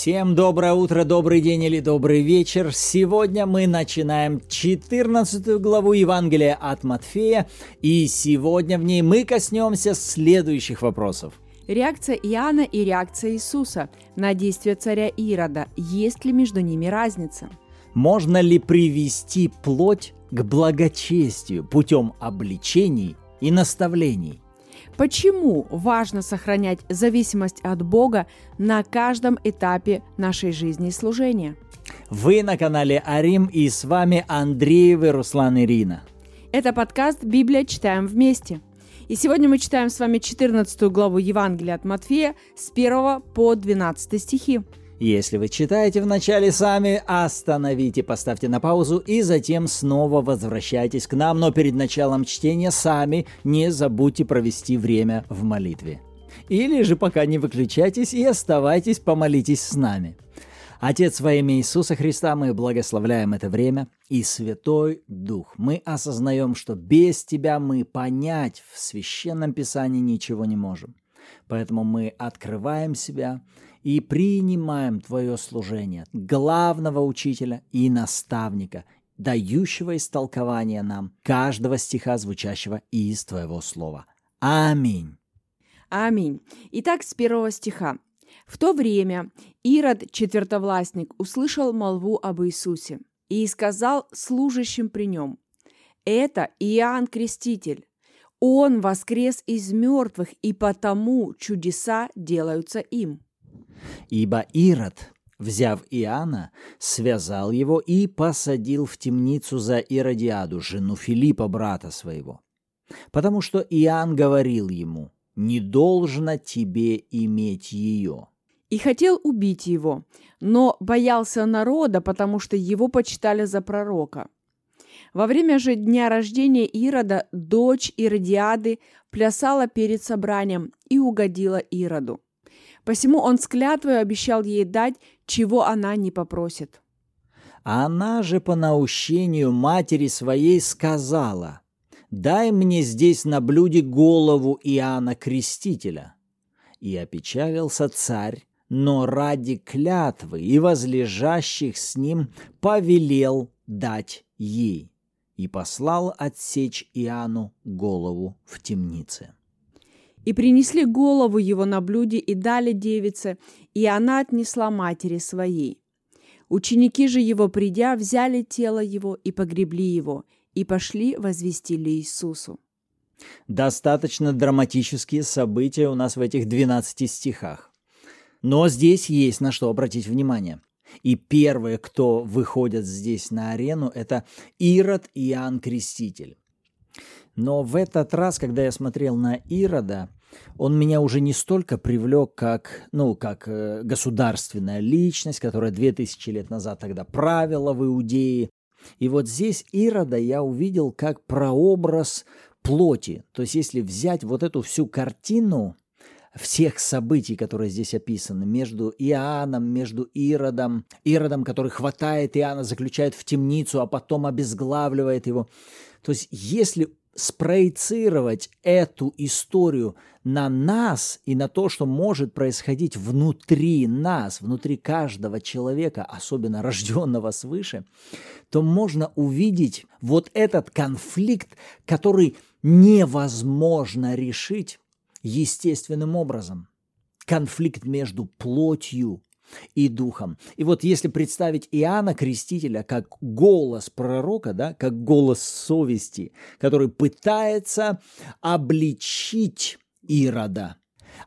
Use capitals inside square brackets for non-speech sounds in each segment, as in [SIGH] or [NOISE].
Всем доброе утро, добрый день или добрый вечер. Сегодня мы начинаем 14 главу Евангелия от Матфея, и сегодня в ней мы коснемся следующих вопросов. Реакция Иоанна и реакция Иисуса на действия царя Ирода. Есть ли между ними разница? Можно ли привести плоть к благочестию путем обличений и наставлений? Почему важно сохранять зависимость от Бога на каждом этапе нашей жизни и служения? Вы на канале Арим и с вами Андреевы Руслан Ирина. Это подкаст «Библия. Читаем вместе». И сегодня мы читаем с вами 14 главу Евангелия от Матфея с 1 по 12 стихи. Если вы читаете вначале сами, остановите, поставьте на паузу и затем снова возвращайтесь к нам, но перед началом чтения сами не забудьте провести время в молитве. Или же пока не выключайтесь и оставайтесь, помолитесь с нами. Отец, во имя Иисуса Христа мы благословляем это время и Святой Дух. Мы осознаем, что без Тебя мы понять в Священном Писании ничего не можем. Поэтому мы открываем себя и принимаем Твое служение, главного учителя и наставника, дающего истолкование нам каждого стиха, звучащего из Твоего Слова. Аминь. Аминь. Итак, с первого стиха. В то время Ирод, четвертовластник, услышал молву об Иисусе и сказал служащим при нем, «Это Иоанн Креститель. Он воскрес из мертвых, и потому чудеса делаются им». Ибо Ирод, взяв Иоанна, связал его и посадил в темницу за Иродиаду, жену Филиппа, брата своего. Потому что Иоанн говорил ему, «Не должно тебе иметь ее». И хотел убить его, но боялся народа, потому что его почитали за пророка. Во время же дня рождения Ирода дочь Иродиады плясала перед собранием и угодила Ироду. Посему он с клятвой обещал ей дать, чего она не попросит. Она же по наущению матери своей сказала, «Дай мне здесь на блюде голову Иоанна Крестителя». И опечалился царь, но ради клятвы и возлежащих с ним повелел дать ей и послал отсечь Иоанну голову в темнице. И принесли голову его на блюде и дали девице, и она отнесла матери своей. Ученики же его, придя, взяли тело его и погребли его, и пошли возвестили Иисусу. Достаточно драматические события у нас в этих 12 стихах. Но здесь есть на что обратить внимание. И первые, кто выходят здесь на арену, это Ирод и Иоанн Креститель. Но в этот раз, когда я смотрел на Ирода, он меня уже не столько привлек, как, ну, как э, государственная личность, которая две тысячи лет назад тогда правила в Иудее. И вот здесь Ирода я увидел как прообраз плоти. То есть если взять вот эту всю картину всех событий, которые здесь описаны, между Иоанном, между Иродом, Иродом, который хватает Иоанна, заключает в темницу, а потом обезглавливает его. То есть если спроецировать эту историю на нас и на то, что может происходить внутри нас, внутри каждого человека, особенно рожденного свыше, то можно увидеть вот этот конфликт, который невозможно решить естественным образом. Конфликт между плотью и духом. И вот если представить Иоанна Крестителя как голос пророка, да, как голос совести, который пытается обличить Ирода,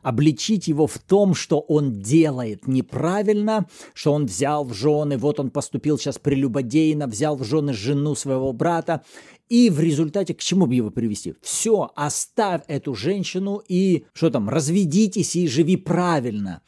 обличить его в том, что он делает неправильно, что он взял в жены, вот он поступил сейчас прелюбодейно, взял в жены жену своего брата, и в результате к чему бы его привести? Все, оставь эту женщину и, что там, разведитесь и живи правильно.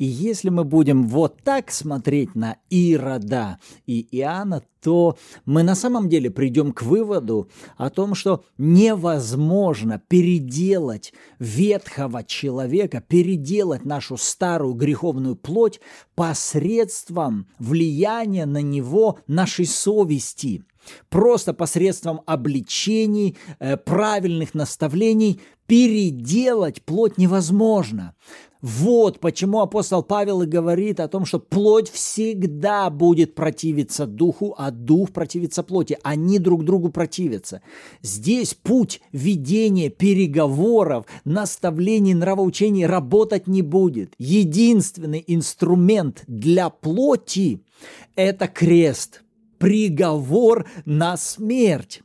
И если мы будем вот так смотреть на Ирода и Иоанна, то мы на самом деле придем к выводу о том, что невозможно переделать ветхого человека, переделать нашу старую греховную плоть посредством влияния на него нашей совести – Просто посредством обличений, э, правильных наставлений переделать плоть невозможно. Вот почему апостол Павел и говорит о том, что плоть всегда будет противиться духу, а дух противится плоти. Они друг другу противятся. Здесь путь ведения переговоров, наставлений, нравоучений работать не будет. Единственный инструмент для плоти – это крест, приговор на смерть.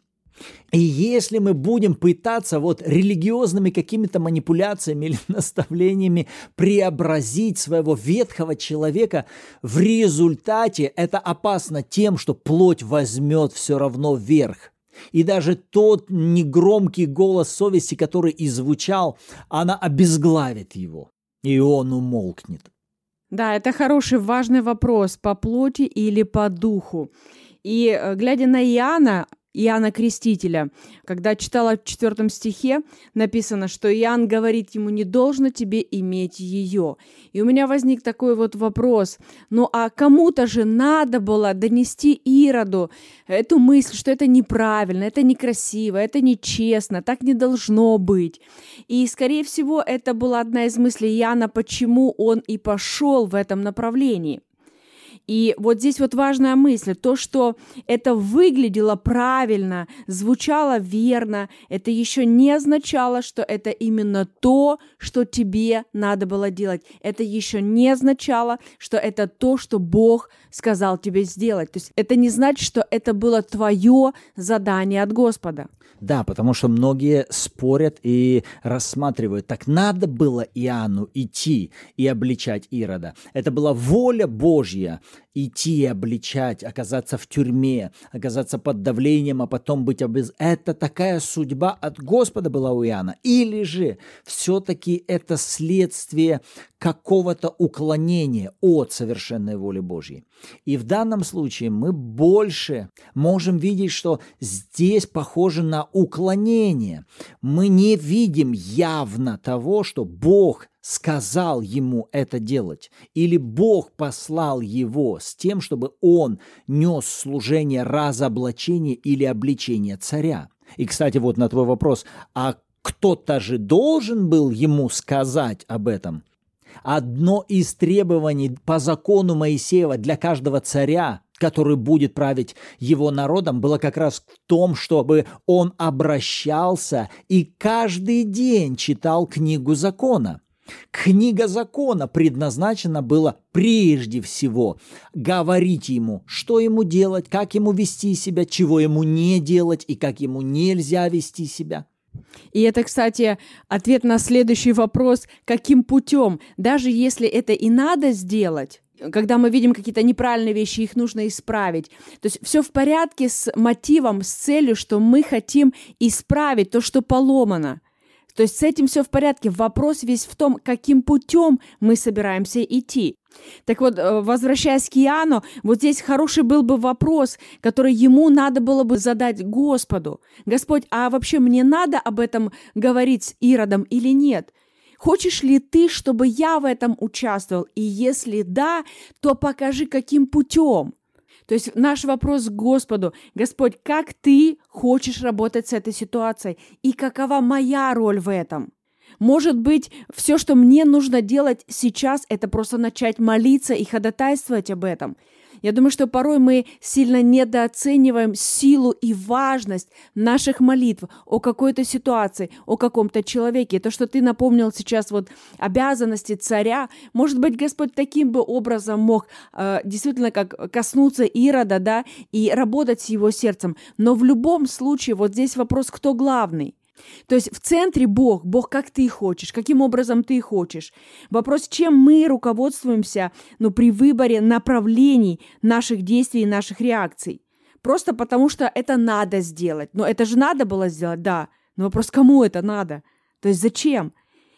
И если мы будем пытаться вот религиозными какими-то манипуляциями [LAUGHS] или наставлениями преобразить своего ветхого человека, в результате это опасно тем, что плоть возьмет все равно вверх. И даже тот негромкий голос совести, который и звучал, она обезглавит его, и он умолкнет. Да, это хороший, важный вопрос, по плоти или по духу. И э, глядя на Иоанна, Иоанна Крестителя. Когда читала в четвертом стихе, написано, что Иоанн говорит ему, не должно тебе иметь ее. И у меня возник такой вот вопрос, ну а кому-то же надо было донести Ироду эту мысль, что это неправильно, это некрасиво, это нечестно, так не должно быть. И, скорее всего, это была одна из мыслей Иоанна, почему он и пошел в этом направлении. И вот здесь вот важная мысль, то, что это выглядело правильно, звучало верно, это еще не означало, что это именно то, что тебе надо было делать. Это еще не означало, что это то, что Бог сказал тебе сделать. То есть это не значит, что это было твое задание от Господа. Да, потому что многие спорят и рассматривают, так надо было Иоанну идти и обличать Ирода. Это была воля Божья идти обличать, оказаться в тюрьме, оказаться под давлением, а потом быть обез... Это такая судьба от Господа была у Иоанна. Или же все-таки это следствие какого-то уклонения от совершенной воли Божьей. И в данном случае мы больше можем видеть, что здесь похоже на уклонение. Мы не видим явно того, что Бог сказал ему это делать, или Бог послал его с тем, чтобы он нес служение разоблачения или обличения царя. И, кстати, вот на твой вопрос, а кто-то же должен был ему сказать об этом? Одно из требований по закону Моисеева для каждого царя который будет править его народом, было как раз в том, чтобы он обращался и каждый день читал книгу закона. Книга закона предназначена была прежде всего говорить ему, что ему делать, как ему вести себя, чего ему не делать и как ему нельзя вести себя. И это, кстати, ответ на следующий вопрос, каким путем, даже если это и надо сделать, когда мы видим какие-то неправильные вещи, их нужно исправить. То есть все в порядке с мотивом, с целью, что мы хотим исправить то, что поломано. То есть с этим все в порядке. Вопрос весь в том, каким путем мы собираемся идти. Так вот, э, возвращаясь к Иоанну, вот здесь хороший был бы вопрос, который ему надо было бы задать Господу. Господь, а вообще мне надо об этом говорить с Иродом или нет? Хочешь ли ты, чтобы я в этом участвовал? И если да, то покажи, каким путем. То есть наш вопрос к Господу, Господь, как ты хочешь работать с этой ситуацией? И какова моя роль в этом? Может быть, все, что мне нужно делать сейчас, это просто начать молиться и ходатайствовать об этом – я думаю, что порой мы сильно недооцениваем силу и важность наших молитв о какой-то ситуации, о каком-то человеке. То, что ты напомнил сейчас вот обязанности царя, может быть, Господь таким бы образом мог э, действительно как коснуться Ирода, да, и работать с его сердцем. Но в любом случае, вот здесь вопрос, кто главный? То есть в центре Бог, Бог как ты хочешь, каким образом ты хочешь. Вопрос, чем мы руководствуемся ну, при выборе направлений наших действий и наших реакций. Просто потому, что это надо сделать. Но это же надо было сделать, да. Но вопрос, кому это надо? То есть зачем?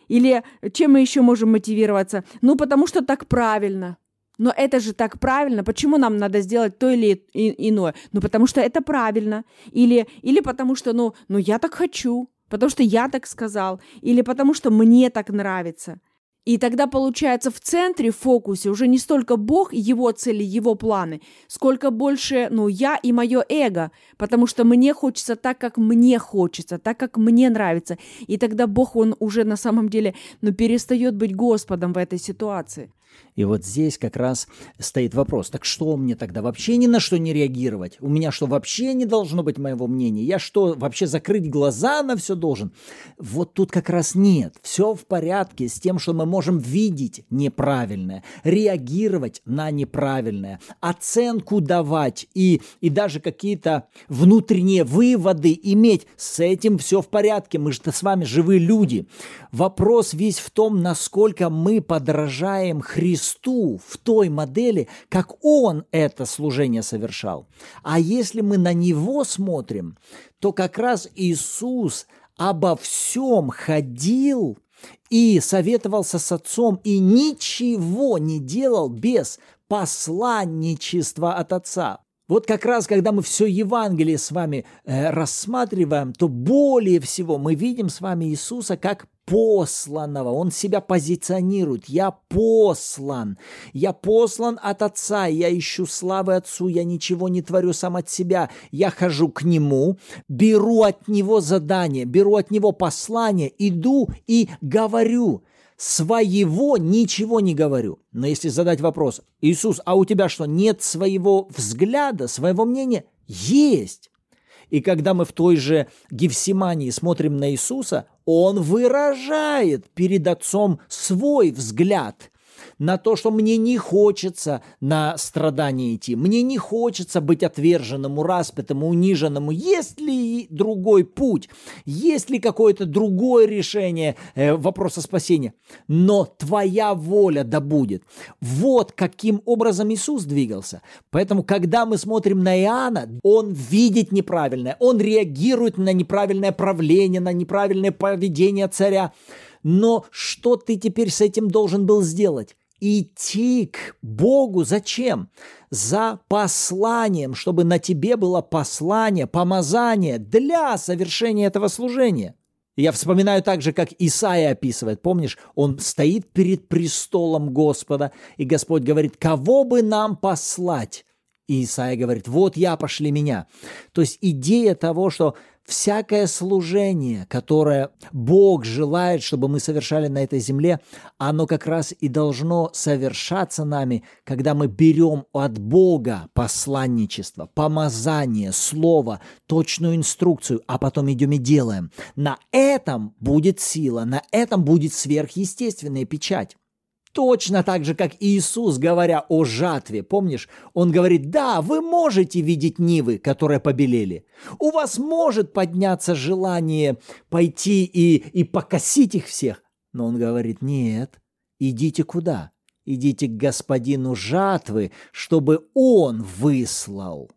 Или чем мы еще можем мотивироваться? Ну, потому что так правильно. Но это же так правильно. Почему нам надо сделать то или иное? Ну, потому что это правильно. Или, или потому что, ну, ну, я так хочу. Потому что я так сказал. Или потому что мне так нравится. И тогда получается в центре, в фокусе уже не столько Бог, его цели, его планы, сколько больше, ну, я и мое эго, потому что мне хочется так, как мне хочется, так, как мне нравится. И тогда Бог, он уже на самом деле, ну, перестает быть Господом в этой ситуации. И вот здесь как раз стоит вопрос, так что мне тогда вообще ни на что не реагировать? У меня что, вообще не должно быть моего мнения? Я что, вообще закрыть глаза на все должен? Вот тут как раз нет. Все в порядке с тем, что мы можем видеть неправильное, реагировать на неправильное, оценку давать и, и даже какие-то внутренние выводы иметь. С этим все в порядке. Мы же с вами живые люди. Вопрос весь в том, насколько мы подражаем Христу в той модели, как Он это служение совершал. А если мы на Него смотрим, то как раз Иисус обо всем ходил и советовался с Отцом, и ничего не делал без посланничества от Отца. Вот как раз, когда мы все Евангелие с вами э, рассматриваем, то более всего мы видим с вами Иисуса как посланного. Он себя позиционирует. Я послан. Я послан от Отца. Я ищу славы Отцу. Я ничего не творю сам от себя. Я хожу к Нему, беру от Него задание, беру от Него послание, иду и говорю – своего ничего не говорю. Но если задать вопрос, Иисус, а у тебя что, нет своего взгляда, своего мнения? Есть. И когда мы в той же Гефсимании смотрим на Иисуса, Он выражает перед Отцом свой взгляд – на то, что мне не хочется на страдания идти, мне не хочется быть отверженному, распятому, униженному. Есть ли другой путь? Есть ли какое-то другое решение э, вопроса спасения? Но твоя воля да будет. Вот каким образом Иисус двигался. Поэтому, когда мы смотрим на Иоанна, он видит неправильное, он реагирует на неправильное правление, на неправильное поведение царя. Но что ты теперь с этим должен был сделать? Идти к Богу зачем? За посланием, чтобы на тебе было послание, помазание для совершения этого служения. Я вспоминаю также, как Исаия описывает. Помнишь, он стоит перед престолом Господа, и Господь говорит, кого бы нам послать? И Исаия говорит, вот я, пошли меня. То есть идея того, что всякое служение, которое Бог желает, чтобы мы совершали на этой земле, оно как раз и должно совершаться нами, когда мы берем от Бога посланничество, помазание, слово, точную инструкцию, а потом идем и делаем. На этом будет сила, на этом будет сверхъестественная печать. Точно так же, как Иисус, говоря о жатве, помнишь, Он говорит, да, вы можете видеть нивы, которые побелели. У вас может подняться желание пойти и, и покосить их всех. Но Он говорит, нет, идите куда? Идите к господину жатвы, чтобы Он выслал.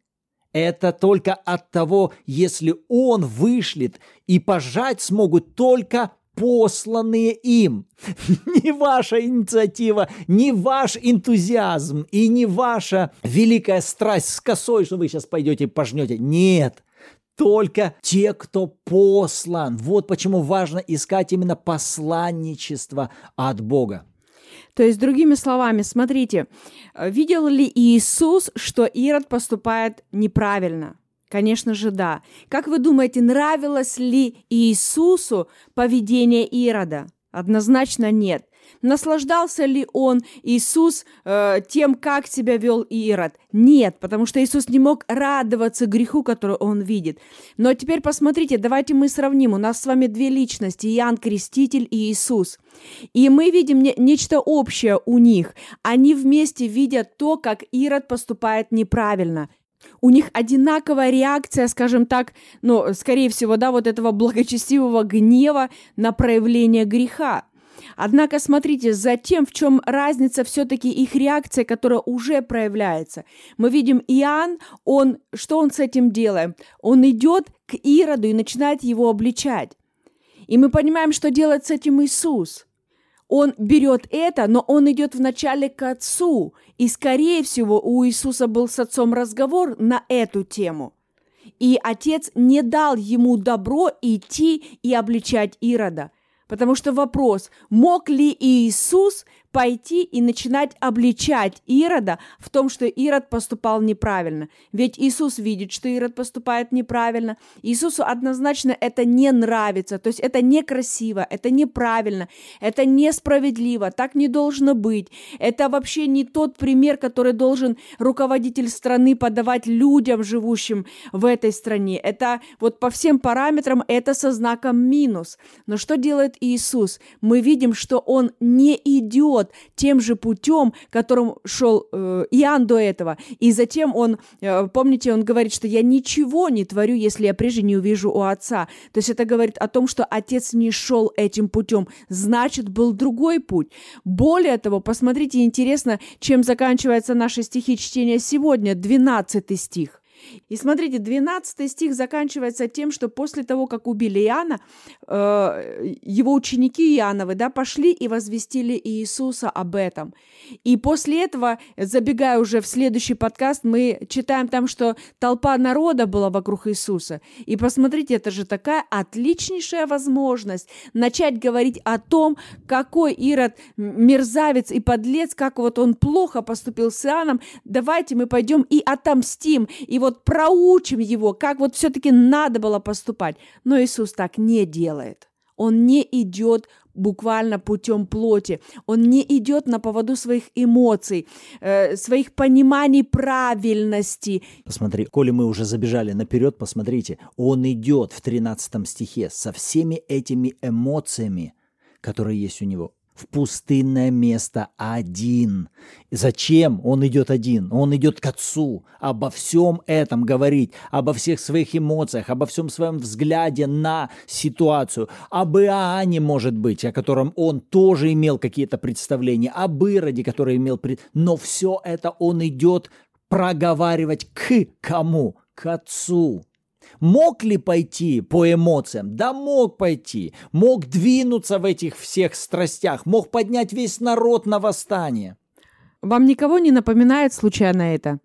Это только от того, если Он вышлет, и пожать смогут только посланные им. [LAUGHS] Не ваша инициатива, не ваш энтузиазм и не ваша великая страсть с косой, что вы сейчас пойдете и пожнете. Нет, только те, кто послан. Вот почему важно искать именно посланничество от Бога. То есть, другими словами, смотрите, видел ли Иисус, что Ирод поступает неправильно? Конечно же, да. Как вы думаете, нравилось ли Иисусу поведение Ирода? Однозначно нет. Наслаждался ли он, Иисус, э, тем, как себя вел Ирод? Нет, потому что Иисус не мог радоваться греху, который он видит. Но теперь посмотрите, давайте мы сравним. У нас с вами две личности, Иоанн Креститель и Иисус. И мы видим не, нечто общее у них. Они вместе видят то, как Ирод поступает неправильно – у них одинаковая реакция, скажем так, ну, скорее всего, да, вот этого благочестивого гнева на проявление греха. Однако смотрите, за тем, в чем разница все-таки их реакция, которая уже проявляется. Мы видим Иоанн, он, что он с этим делает? Он идет к Ироду и начинает его обличать. И мы понимаем, что делает с этим Иисус – он берет это, но он идет вначале к Отцу. И, скорее всего, у Иисуса был с Отцом разговор на эту тему. И Отец не дал ему добро идти и обличать Ирода. Потому что вопрос, мог ли Иисус пойти и начинать обличать Ирода в том, что Ирод поступал неправильно. Ведь Иисус видит, что Ирод поступает неправильно. Иисусу однозначно это не нравится, то есть это некрасиво, это неправильно, это несправедливо, так не должно быть. Это вообще не тот пример, который должен руководитель страны подавать людям, живущим в этой стране. Это вот по всем параметрам это со знаком минус. Но что делает Иисус? Мы видим, что Он не идет идет тем же путем, которым шел э, Иоанн до этого. И затем он, э, помните, он говорит, что я ничего не творю, если я прежде не увижу у Отца. То есть это говорит о том, что Отец не шел этим путем, значит, был другой путь. Более того, посмотрите, интересно, чем заканчивается наши стихи чтения сегодня, 12 стих. И смотрите, 12 стих заканчивается тем, что после того, как убили Иоанна, э, его ученики Иоанновы да, пошли и возвестили Иисуса об этом. И после этого, забегая уже в следующий подкаст, мы читаем там, что толпа народа была вокруг Иисуса. И посмотрите, это же такая отличнейшая возможность начать говорить о том, какой Ирод мерзавец и подлец, как вот он плохо поступил с Иоанном. Давайте мы пойдем и отомстим. И вот вот проучим его, как вот все-таки надо было поступать. Но Иисус так не делает. Он не идет буквально путем плоти. Он не идет на поводу своих эмоций, э, своих пониманий правильности. Посмотри, коли мы уже забежали наперед, посмотрите, он идет в 13 стихе со всеми этими эмоциями, которые есть у него в пустынное место один. Зачем он идет один? Он идет к Отцу. Обо всем этом говорить, обо всех своих эмоциях, обо всем своем взгляде на ситуацию. Об Иоанне, может быть, о котором он тоже имел какие-то представления, об Ироде, который имел... Пред... Но все это он идет проговаривать к кому? К Отцу. Мог ли пойти по эмоциям? Да мог пойти. Мог двинуться в этих всех страстях. Мог поднять весь народ на восстание. Вам никого не напоминает случайно это?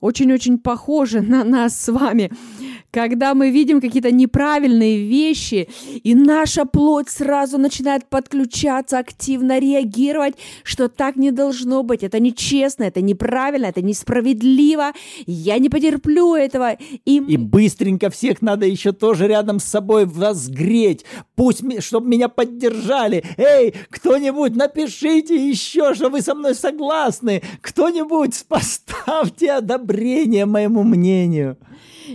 Очень-очень похоже на нас с вами когда мы видим какие-то неправильные вещи, и наша плоть сразу начинает подключаться, активно реагировать, что так не должно быть, это нечестно, это неправильно, это несправедливо, я не потерплю этого. И, и быстренько всех надо еще тоже рядом с собой возгреть, пусть, чтобы меня поддержали. Эй, кто-нибудь напишите еще, что вы со мной согласны, кто-нибудь [LAUGHS] поставьте одобрение моему мнению.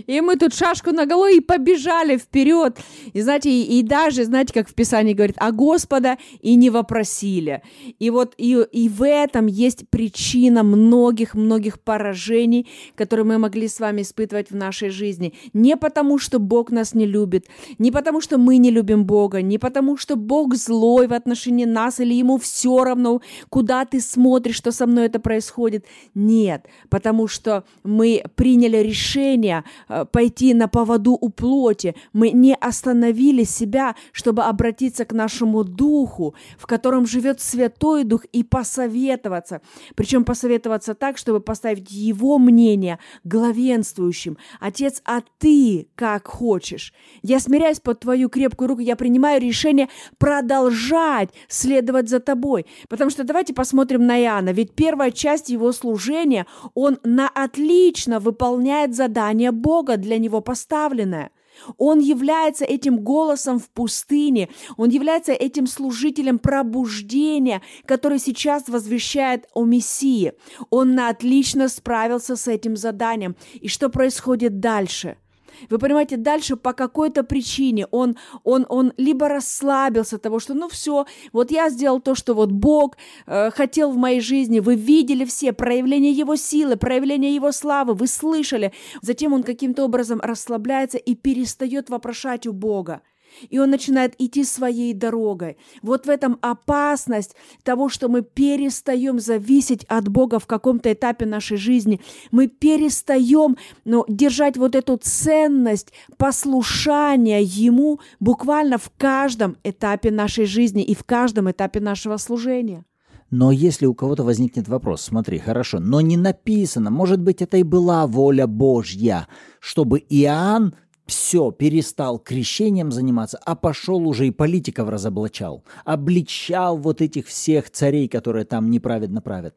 И мы тут шашку на голову и побежали вперед. И знаете, и, и даже, знаете, как в Писании говорит, а Господа и не вопросили. И вот и, и в этом есть причина многих-многих поражений, которые мы могли с вами испытывать в нашей жизни. Не потому, что Бог нас не любит, не потому, что мы не любим Бога, не потому, что Бог злой в отношении нас или ему все равно, куда ты смотришь, что со мной это происходит. Нет, потому что мы приняли решение пойти на поводу у плоти. Мы не остановили себя, чтобы обратиться к нашему духу, в котором живет Святой Дух, и посоветоваться. Причем посоветоваться так, чтобы поставить его мнение главенствующим. Отец, а ты как хочешь? Я смиряюсь под твою крепкую руку, я принимаю решение продолжать следовать за тобой. Потому что давайте посмотрим на Иоанна. Ведь первая часть его служения, он на отлично выполняет задание Бога Бога для него поставленное. Он является этим голосом в пустыне, он является этим служителем пробуждения, который сейчас возвещает о Мессии. Он отлично справился с этим заданием. И что происходит дальше – вы понимаете, дальше по какой-то причине он, он, он либо расслабился того, что ну все, вот я сделал то, что вот Бог э, хотел в моей жизни, вы видели все проявление Его силы, проявление Его славы, вы слышали. Затем он каким-то образом расслабляется и перестает вопрошать у Бога и он начинает идти своей дорогой. Вот в этом опасность того, что мы перестаем зависеть от Бога в каком-то этапе нашей жизни. Мы перестаем ну, держать вот эту ценность послушания Ему буквально в каждом этапе нашей жизни и в каждом этапе нашего служения. Но если у кого-то возникнет вопрос, смотри, хорошо, но не написано, может быть, это и была воля Божья, чтобы Иоанн все, перестал крещением заниматься, а пошел уже и политиков разоблачал, обличал вот этих всех царей, которые там неправедно правят.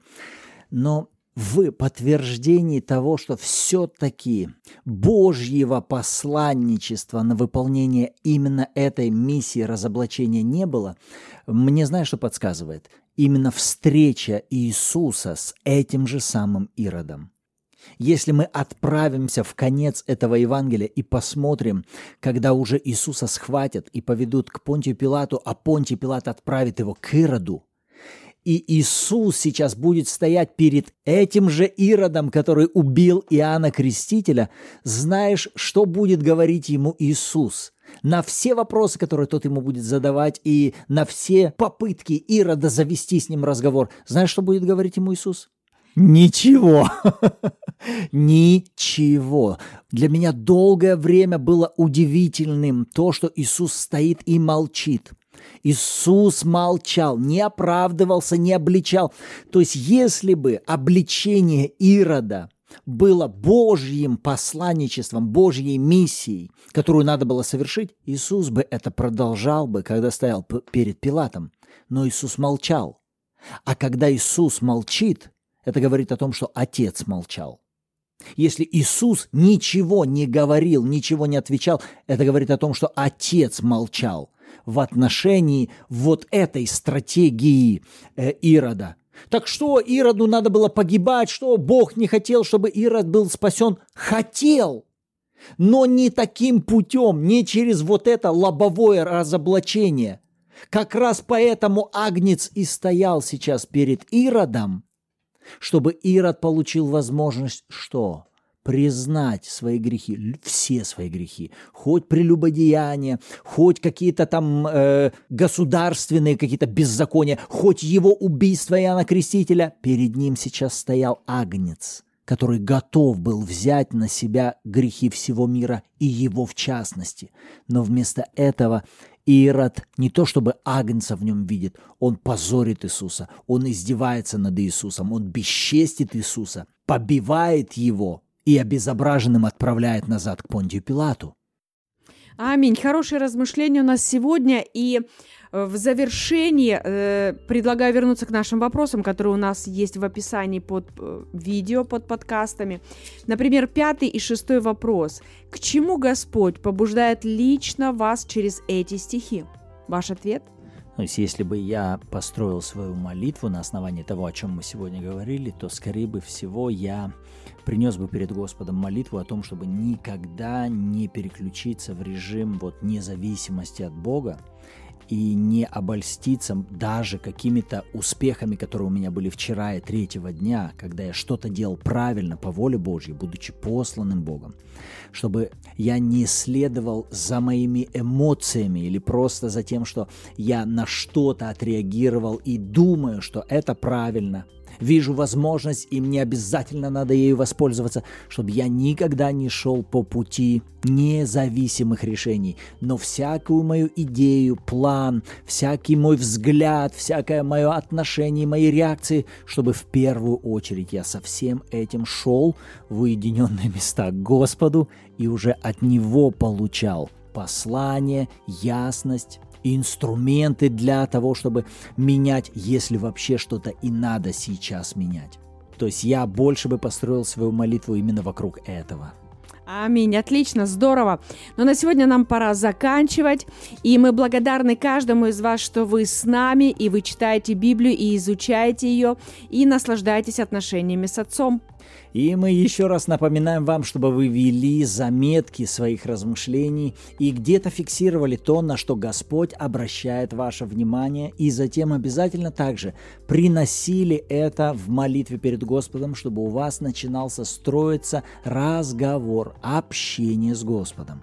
Но в подтверждении того, что все-таки Божьего посланничества на выполнение именно этой миссии разоблачения не было, мне знаешь, что подсказывает? Именно встреча Иисуса с этим же самым Иродом. Если мы отправимся в конец этого Евангелия и посмотрим, когда уже Иисуса схватят и поведут к Понтию Пилату, а Понтий Пилат отправит его к Ироду, и Иисус сейчас будет стоять перед этим же Иродом, который убил Иоанна Крестителя, знаешь, что будет говорить ему Иисус? На все вопросы, которые тот ему будет задавать, и на все попытки Ирода завести с ним разговор, знаешь, что будет говорить ему Иисус? Ничего. [LAUGHS] Ничего. Для меня долгое время было удивительным то, что Иисус стоит и молчит. Иисус молчал, не оправдывался, не обличал. То есть если бы обличение Ирода было Божьим посланничеством, Божьей миссией, которую надо было совершить, Иисус бы это продолжал бы, когда стоял перед Пилатом. Но Иисус молчал. А когда Иисус молчит, это говорит о том, что Отец молчал. Если Иисус ничего не говорил, ничего не отвечал, это говорит о том, что Отец молчал в отношении вот этой стратегии э, Ирода. Так что Ироду надо было погибать, что Бог не хотел, чтобы Ирод был спасен? Хотел, но не таким путем, не через вот это лобовое разоблачение. Как раз поэтому Агнец и стоял сейчас перед Иродом, чтобы Ирод получил возможность что? признать свои грехи, все свои грехи, хоть прелюбодеяния, хоть какие-то там э, государственные какие-то беззакония, хоть его убийство Иоанна Крестителя, перед ним сейчас стоял агнец, который готов был взять на себя грехи всего мира и его в частности. Но вместо этого Ирод не то чтобы агнца в нем видит, он позорит Иисуса, он издевается над Иисусом, он бесчестит Иисуса, побивает его, и обезображенным отправляет назад к Понтию Пилату. Аминь. Хорошее размышление у нас сегодня. И в завершении э, предлагаю вернуться к нашим вопросам, которые у нас есть в описании под э, видео, под подкастами. Например, пятый и шестой вопрос. К чему Господь побуждает лично вас через эти стихи? Ваш ответ? То есть, если бы я построил свою молитву на основании того, о чем мы сегодня говорили, то, скорее бы всего, я принес бы перед Господом молитву о том, чтобы никогда не переключиться в режим вот независимости от Бога и не обольститься даже какими-то успехами, которые у меня были вчера и третьего дня, когда я что-то делал правильно по воле Божьей, будучи посланным Богом, чтобы я не следовал за моими эмоциями или просто за тем, что я на что-то отреагировал и думаю, что это правильно – вижу возможность, и мне обязательно надо ею воспользоваться, чтобы я никогда не шел по пути независимых решений, но всякую мою идею, план, всякий мой взгляд, всякое мое отношение, мои реакции, чтобы в первую очередь я со всем этим шел в уединенные места к Господу и уже от Него получал послание, ясность, инструменты для того, чтобы менять, если вообще что-то и надо сейчас менять. То есть я больше бы построил свою молитву именно вокруг этого. Аминь. Отлично, здорово. Но на сегодня нам пора заканчивать. И мы благодарны каждому из вас, что вы с нами, и вы читаете Библию, и изучаете ее, и наслаждаетесь отношениями с Отцом. И мы еще раз напоминаем вам, чтобы вы вели заметки своих размышлений и где-то фиксировали то, на что Господь обращает ваше внимание, и затем обязательно также приносили это в молитве перед Господом, чтобы у вас начинался строиться разговор, общение с Господом.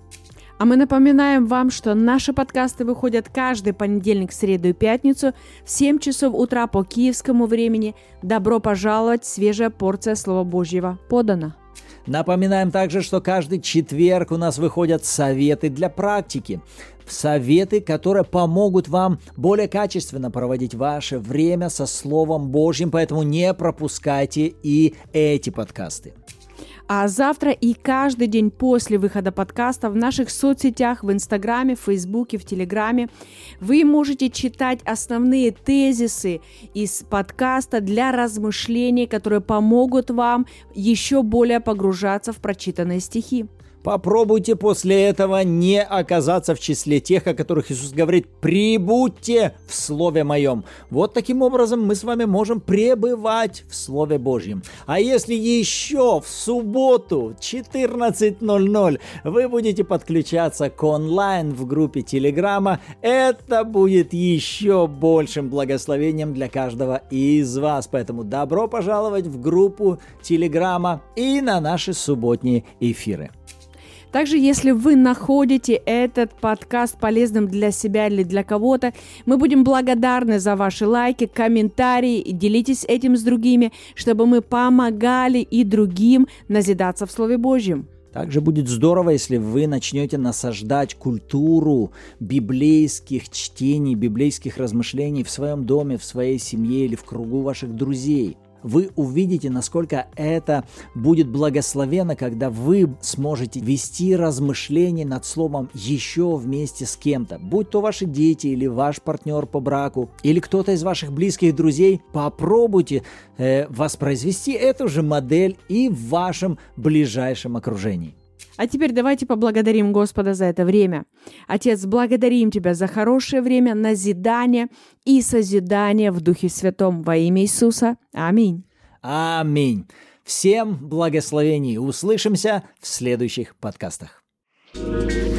А мы напоминаем вам, что наши подкасты выходят каждый понедельник, среду и пятницу в 7 часов утра по киевскому времени. Добро пожаловать, свежая порция Слова Божьего подана. Напоминаем также, что каждый четверг у нас выходят советы для практики. Советы, которые помогут вам более качественно проводить ваше время со Словом Божьим, поэтому не пропускайте и эти подкасты. А завтра и каждый день после выхода подкаста в наших соцсетях, в Инстаграме, в Фейсбуке, в Телеграме вы можете читать основные тезисы из подкаста для размышлений, которые помогут вам еще более погружаться в прочитанные стихи. Попробуйте после этого не оказаться в числе тех, о которых Иисус говорит, прибудьте в Слове Моем. Вот таким образом мы с вами можем пребывать в Слове Божьем. А если еще в субботу 14.00 вы будете подключаться к онлайн в группе Телеграма, это будет еще большим благословением для каждого из вас. Поэтому добро пожаловать в группу Телеграма и на наши субботние эфиры. Также, если вы находите этот подкаст полезным для себя или для кого-то, мы будем благодарны за ваши лайки, комментарии и делитесь этим с другими, чтобы мы помогали и другим назидаться в Слове Божьем. Также будет здорово, если вы начнете насаждать культуру библейских чтений, библейских размышлений в своем доме, в своей семье или в кругу ваших друзей вы увидите, насколько это будет благословенно, когда вы сможете вести размышления над словом еще вместе с кем-то, будь то ваши дети или ваш партнер по браку, или кто-то из ваших близких друзей, попробуйте э, воспроизвести эту же модель и в вашем ближайшем окружении. А теперь давайте поблагодарим Господа за это время. Отец, благодарим Тебя за хорошее время назидания и созидания в Духе Святом во имя Иисуса. Аминь. Аминь. Всем благословений. Услышимся в следующих подкастах. thank you